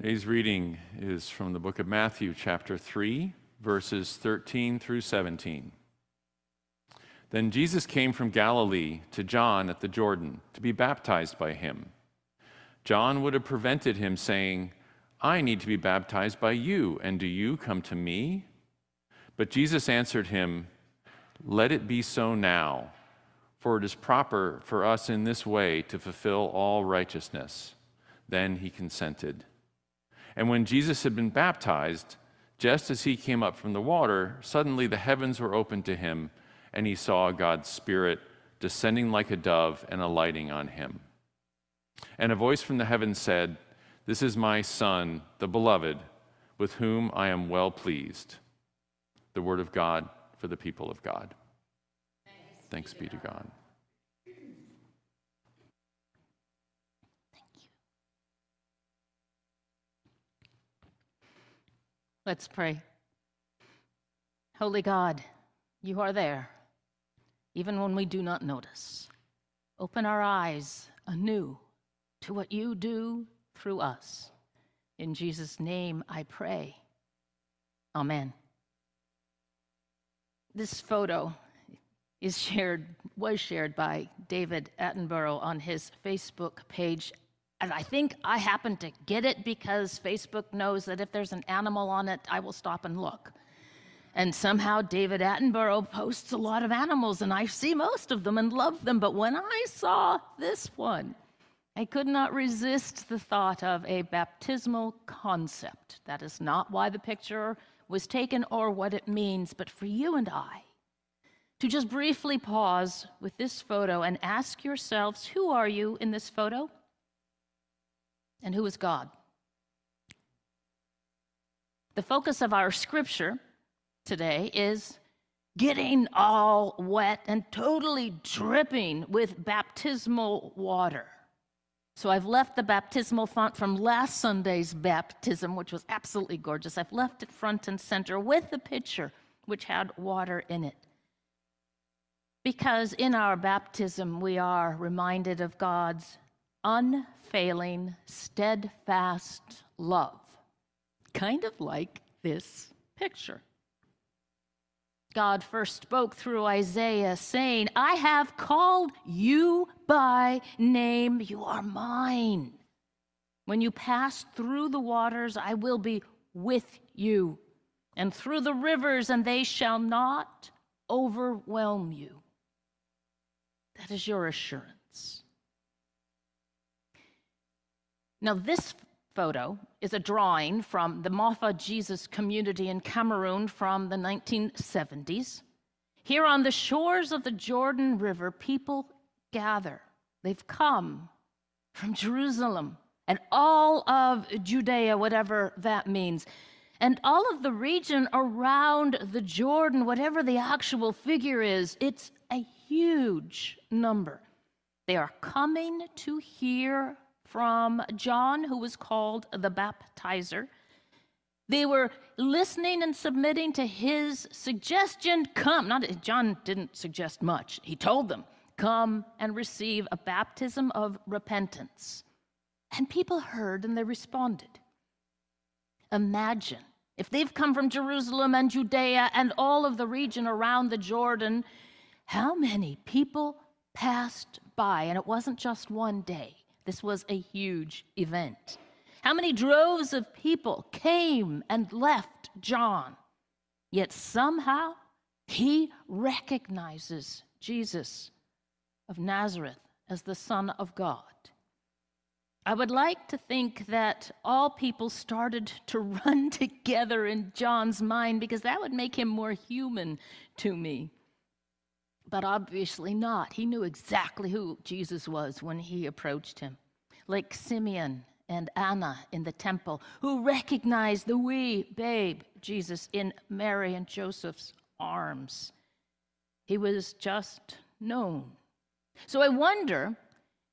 Today's reading is from the book of Matthew, chapter 3, verses 13 through 17. Then Jesus came from Galilee to John at the Jordan to be baptized by him. John would have prevented him, saying, I need to be baptized by you, and do you come to me? But Jesus answered him, Let it be so now, for it is proper for us in this way to fulfill all righteousness. Then he consented. And when Jesus had been baptized, just as he came up from the water, suddenly the heavens were opened to him, and he saw God's Spirit descending like a dove and alighting on him. And a voice from the heavens said, This is my Son, the beloved, with whom I am well pleased. The word of God for the people of God. Thanks, be to God. Let's pray. Holy God, you are there, even when we do not notice. Open our eyes anew to what you do through us. In Jesus' name I pray. Amen. This photo is shared, was shared by David Attenborough on his Facebook page and I think I happen to get it because Facebook knows that if there's an animal on it, I will stop and look. And somehow David Attenborough posts a lot of animals, and I see most of them and love them. But when I saw this one, I could not resist the thought of a baptismal concept. That is not why the picture was taken or what it means, but for you and I to just briefly pause with this photo and ask yourselves who are you in this photo? And who is God? The focus of our scripture today is getting all wet and totally dripping with baptismal water. So I've left the baptismal font from last Sunday's baptism, which was absolutely gorgeous. I've left it front and center with the pitcher, which had water in it. Because in our baptism, we are reminded of God's unfailing, steadfast love, kind of like this picture. God first spoke through Isaiah, saying, I have called you by name, you are mine. When you pass through the waters, I will be with you, and through the rivers, and they shall not overwhelm you. That is your assurance. Now, this photo is a drawing from the Mafa Jesus community in Cameroon from the 1970s. Here on the shores of the Jordan River, people gather. They've come from Jerusalem and all of Judea, whatever that means, and all of the region around the Jordan, whatever the actual figure is, it's a huge number. They are coming to hear from John, who was called the baptizer. They were listening and submitting to his suggestion come. Not John didn't suggest much. He told them, come and receive a baptism of repentance. And people heard and they responded. Imagine if they've come from Jerusalem and Judea and all of the region around the Jordan, how many people passed by? And it wasn't just one day. This was a huge event. How many droves of people came and left John? Yet somehow he recognizes Jesus of Nazareth as the Son of God. I would like to think that all people started to run together in John's mind because that would make him more human to me. But obviously not. He knew exactly who Jesus was when he approached him, like Simeon and Anna in the temple, who recognized the wee babe Jesus in Mary and Joseph's arms. He was just known. So I wonder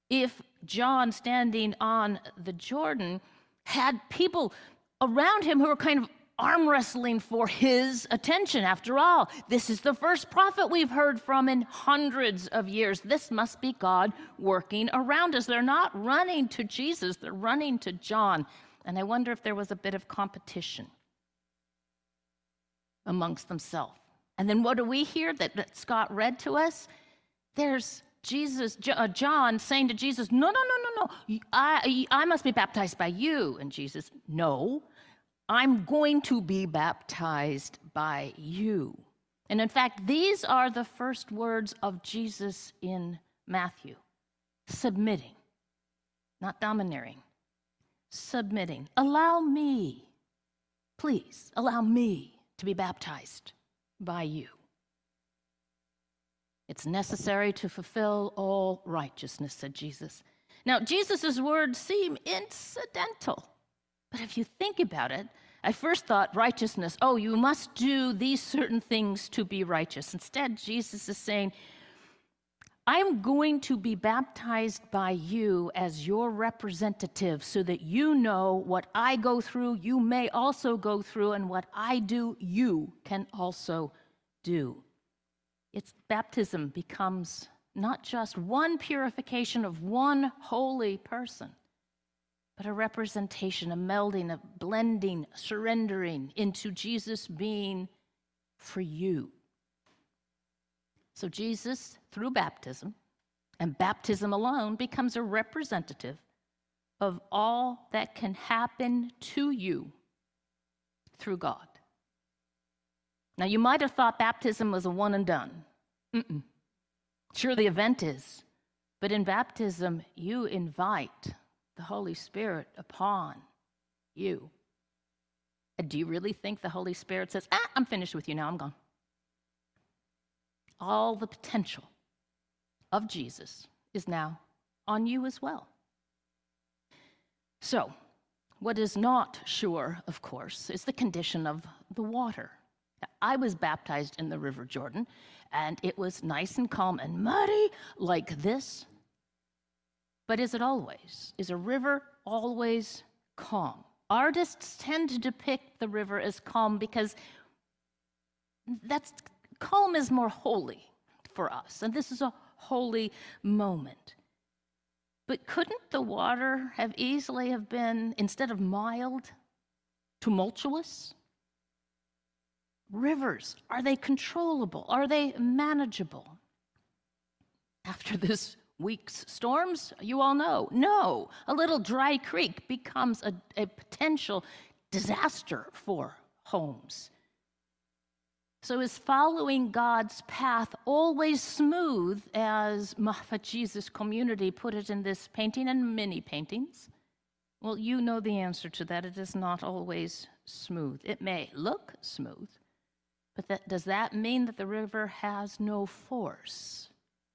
if John, standing on the Jordan, had people around him who were kind of arm wrestling for his attention. After all, this is the first prophet we've heard from in hundreds of years. This must be God working around us. They're not running to Jesus, they're running to John. And I wonder if there was a bit of competition amongst themselves. And then what do we hear that, that Scott read to us? There's Jesus, uh, John saying to Jesus, No, no, no, no, no. I, I must be baptized by you. And Jesus, No, I'm going to be baptized by you. And in fact, these are the first words of Jesus in Matthew submitting, not domineering, submitting. Allow me, please, allow me to be baptized by you. It's necessary to fulfill all righteousness, said Jesus. Now, Jesus' words seem incidental, but if you think about it, I first thought righteousness, oh, you must do these certain things to be righteous. Instead, Jesus is saying, I'm going to be baptized by you as your representative so that you know what I go through, you may also go through, and what I do, you can also do. Its baptism becomes not just one purification of one holy person, but a representation, a melding, a blending, surrendering into Jesus being for you. So Jesus, through baptism, and baptism alone, becomes a representative of all that can happen to you through God. Now, you might have thought baptism was a one and done. Mm-mm. Sure, the event is. But in baptism, you invite the Holy Spirit upon you. Do you really think the Holy Spirit says, ah, I'm finished with you now, I'm gone? All the potential of Jesus is now on you as well. So, what is not sure, of course, is the condition of the water. I was baptized in the River Jordan, and it was nice and calm and muddy like this. But is it always? Is a river always calm? Artists tend to depict the river as calm because that's calm is more holy for us, and this is a holy moment. But couldn't the water have easily have been instead of mild, tumultuous? Rivers, are they controllable? Are they manageable? After this week's storms, you all know, no, a little dry creek becomes a, a potential disaster for homes. So, is following God's path always smooth, as Mafa Jesus community put it in this painting and many paintings? Well, you know the answer to that. It is not always smooth. It may look smooth, but that, does that mean that the river has no force?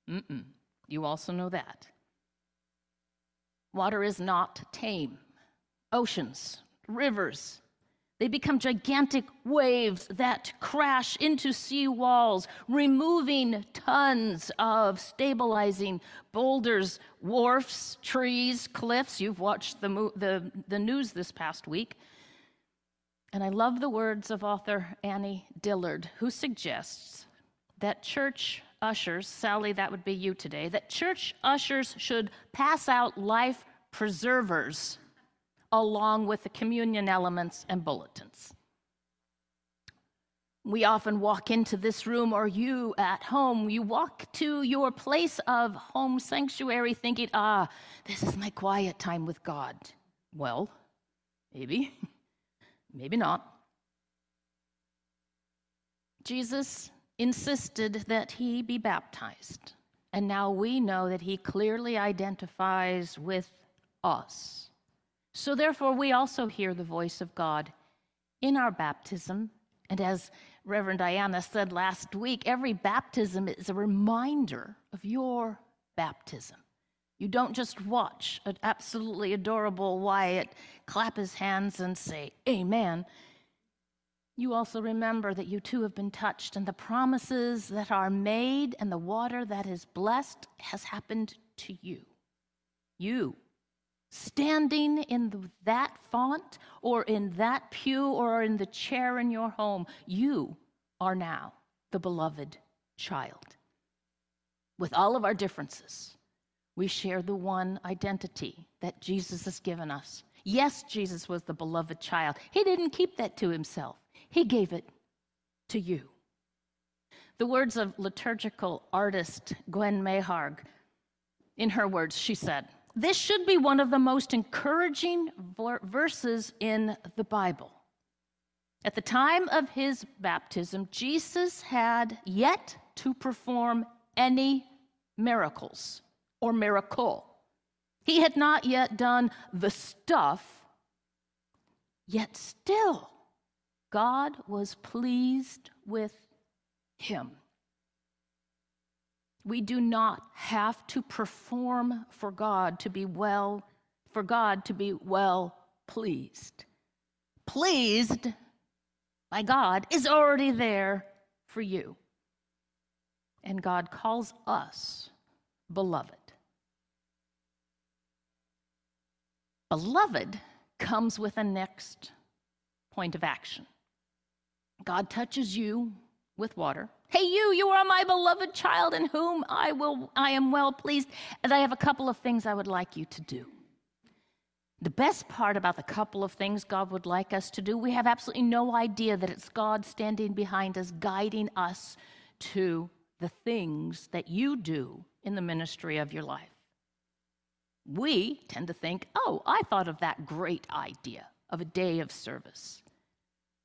Mm-mm. You also know that. Water is not tame. Oceans, rivers, they become gigantic waves that crash into sea walls, removing tons of stabilizing boulders, wharfs, trees, cliffs. You've watched the, the, the news this past week. And I love the words of author Annie Dillard, who suggests that church ushers, Sally, that would be you today, that church ushers should pass out life preservers along with the communion elements and bulletins. We often walk into this room, or you at home, you walk to your place of home sanctuary thinking, ah, this is my quiet time with God. Well, maybe, maybe not. Jesus insisted that he be baptized. And now we know that he clearly identifies with us. So therefore, we also hear the voice of God in our baptism. And as Reverend Diana said last week, every baptism is a reminder of your baptism. You don't just watch an absolutely adorable Wyatt clap his hands and say, Amen you also remember that you too have been touched, and the promises that are made and the water that is blessed has happened to you. You, standing in that font or in that pew or in the chair in your home, you are now the beloved child. With all of our differences, we share the one identity that Jesus has given us Yes, Jesus was the beloved child. He didn't keep that to himself, he gave it to you. The words of liturgical artist Gwen Maharg, in her words, she said, This should be one of the most encouraging verses in the Bible. At the time of his baptism, Jesus had yet to perform any miracles or miracle. He had not yet done the stuff, yet still, God was pleased with him. We do not have to perform for God to be well, for God to be well pleased. Pleased by God is already there for you. And God calls us beloved. Beloved comes with a next point of action. God touches you with water. Hey you, you are my beloved child in whom I will I am well pleased, and I have a couple of things I would like you to do. The best part about the couple of things God would like us to do, we have absolutely no idea that it's God standing behind us, guiding us to the things that you do in the ministry of your life. We tend to think, oh, I thought of that great idea of a day of service.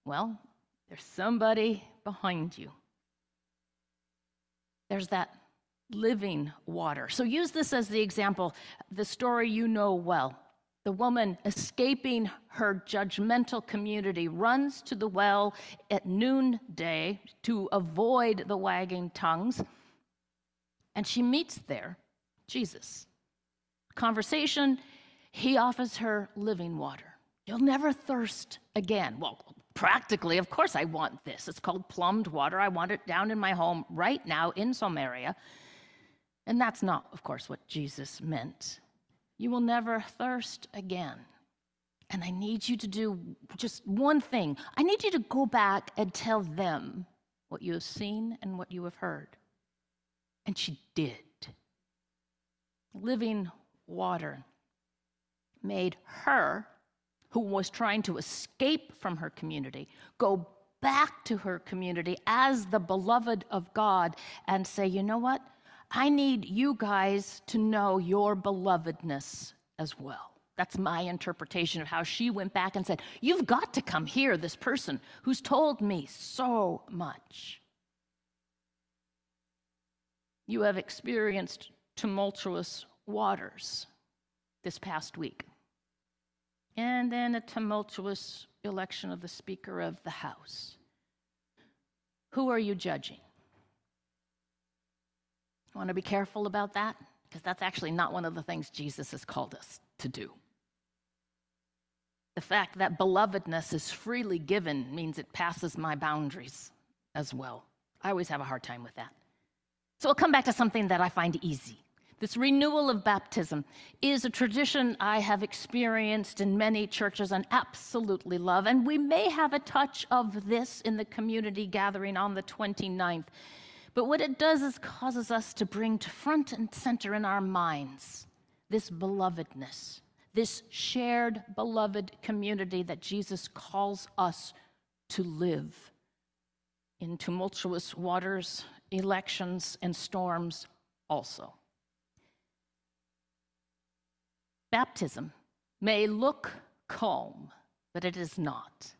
Well, there's somebody behind you. There's that living water. So use this as the example, the story you know well. The woman escaping her judgmental community runs to the well at noonday to avoid the wagging tongues, and she meets there Jesus. Conversation, he offers her living water. You'll never thirst again. Well, practically, of course, I want this. It's called plumbed water. I want it down in my home right now in Samaria. And that's not, of course, what Jesus meant. You will never thirst again. And I need you to do just one thing. I need you to go back and tell them what you have seen and what you have heard. And she did. Living water made her, who was trying to escape from her community, go back to her community as the beloved of God and say, you know what? I need you guys to know your belovedness as well. That's my interpretation of how she went back and said, You've got to come here, this person who's told me so much. You have experienced tumultuous waters this past week, and then a tumultuous election of the Speaker of the House. Who are you judging? Want to be careful about that because that's actually not one of the things Jesus has called us to do. The fact that belovedness is freely given means it passes my boundaries as well. I always have a hard time with that. So I'll come back to something that I find easy. This renewal of baptism is a tradition I have experienced in many churches and absolutely love. And we may have a touch of this in the community gathering on the 29th. But what it does is causes us to bring to front and center in our minds this belovedness, this shared beloved community that Jesus calls us to live in tumultuous waters, elections, and storms also. Baptism may look calm, but it is not.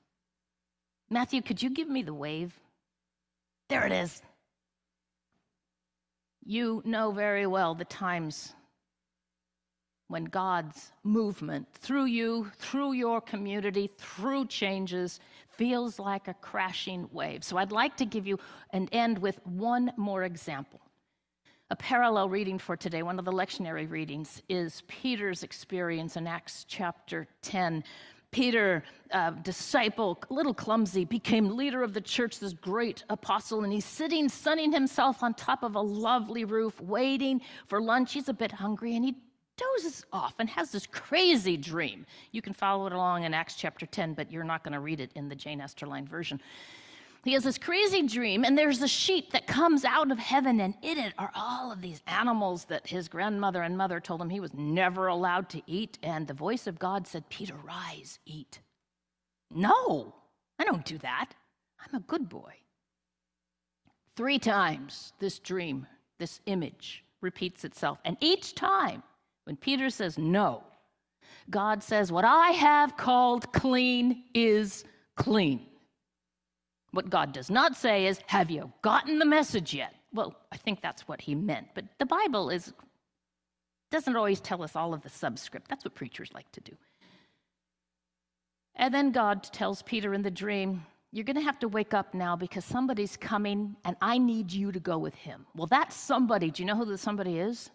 Matthew, could you give me the wave? There it is. You know very well the times when God's movement through you, through your community, through changes, feels like a crashing wave. So I'd like to give you and end with one more example. A parallel reading for today, one of the lectionary readings, is Peter's experience in Acts chapter 10 Peter, uh, disciple, a little clumsy, became leader of the church, this great apostle, and he's sitting, sunning himself on top of a lovely roof, waiting for lunch. He's a bit hungry, and he dozes off and has this crazy dream. You can follow it along in Acts chapter 10, but you're not going to read it in the Jane Esterline version. He has this crazy dream, and there's a sheep that comes out of heaven, and in it are all of these animals that his grandmother and mother told him he was never allowed to eat. And the voice of God said, Peter, rise, eat. No, I don't do that. I'm a good boy. Three times this dream, this image repeats itself. And each time, when Peter says no, God says, What I have called clean is clean. What God does not say is, Have you gotten the message yet? Well, I think that's what he meant. But the Bible is doesn't always tell us all of the subscript. That's what preachers like to do. And then God tells Peter in the dream, You're going to have to wake up now because somebody's coming and I need you to go with him. Well, that somebody, do you know who the somebody is?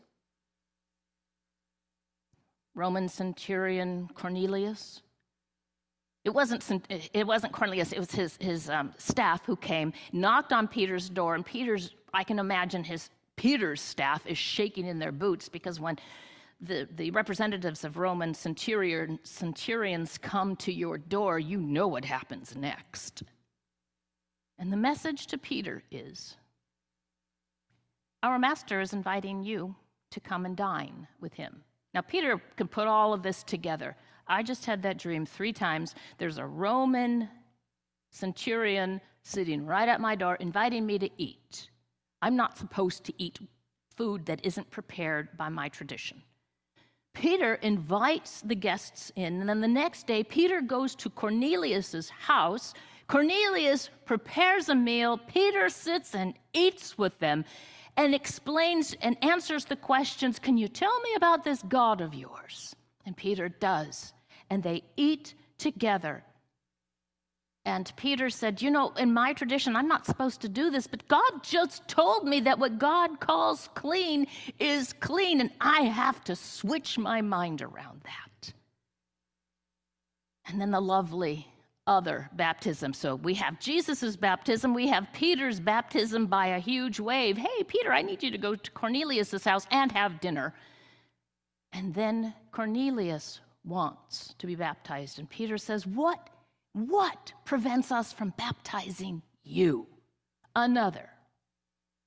Roman centurion Cornelius. It wasn't, it wasn't Cornelius, it was his, his um, staff who came, knocked on Peter's door, and Peter's, I can imagine his Peter's staff is shaking in their boots because when the, the representatives of Roman centurion, centurions come to your door, you know what happens next. And the message to Peter is Our master is inviting you to come and dine with him. Now, Peter can put all of this together. I just had that dream three times. There's a Roman centurion sitting right at my door inviting me to eat. I'm not supposed to eat food that isn't prepared by my tradition. Peter invites the guests in, and then the next day, Peter goes to Cornelius's house. Cornelius prepares a meal. Peter sits and eats with them and explains and answers the questions Can you tell me about this God of yours? And Peter does and they eat together. And Peter said, You know, in my tradition, I'm not supposed to do this, but God just told me that what God calls clean is clean, and I have to switch my mind around that. And then the lovely other baptism. So we have Jesus' baptism, we have Peter's baptism by a huge wave. Hey, Peter, I need you to go to Cornelius' house and have dinner. And then Cornelius wants to be baptized. And Peter says, What? What prevents us from baptizing you? Another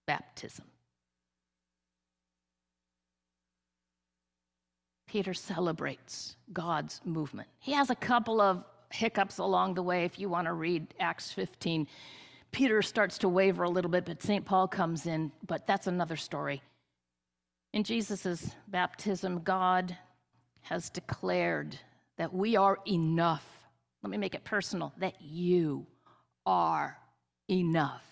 baptism. Peter celebrates God's movement. He has a couple of hiccups along the way. If you want to read Acts 15, Peter starts to waver a little bit, but St. Paul comes in, but that's another story. In Jesus' baptism, God has declared that we are enough. Let me make it personal that you are enough.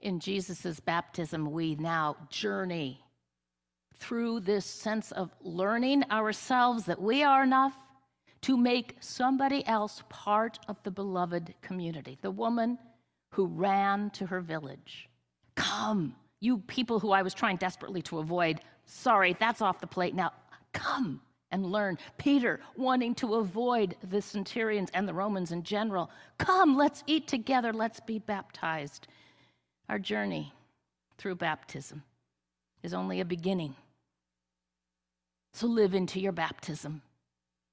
In Jesus' baptism, we now journey through this sense of learning ourselves that we are enough to make somebody else part of the beloved community. The woman who ran to her village. Come, you people who I was trying desperately to avoid, sorry, that's off the plate. Now come and learn. Peter, wanting to avoid the centurions and the Romans in general, come, let's eat together, let's be baptized. Our journey through baptism is only a beginning. So live into your baptism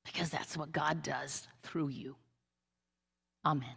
because that's what God does through you. Amen.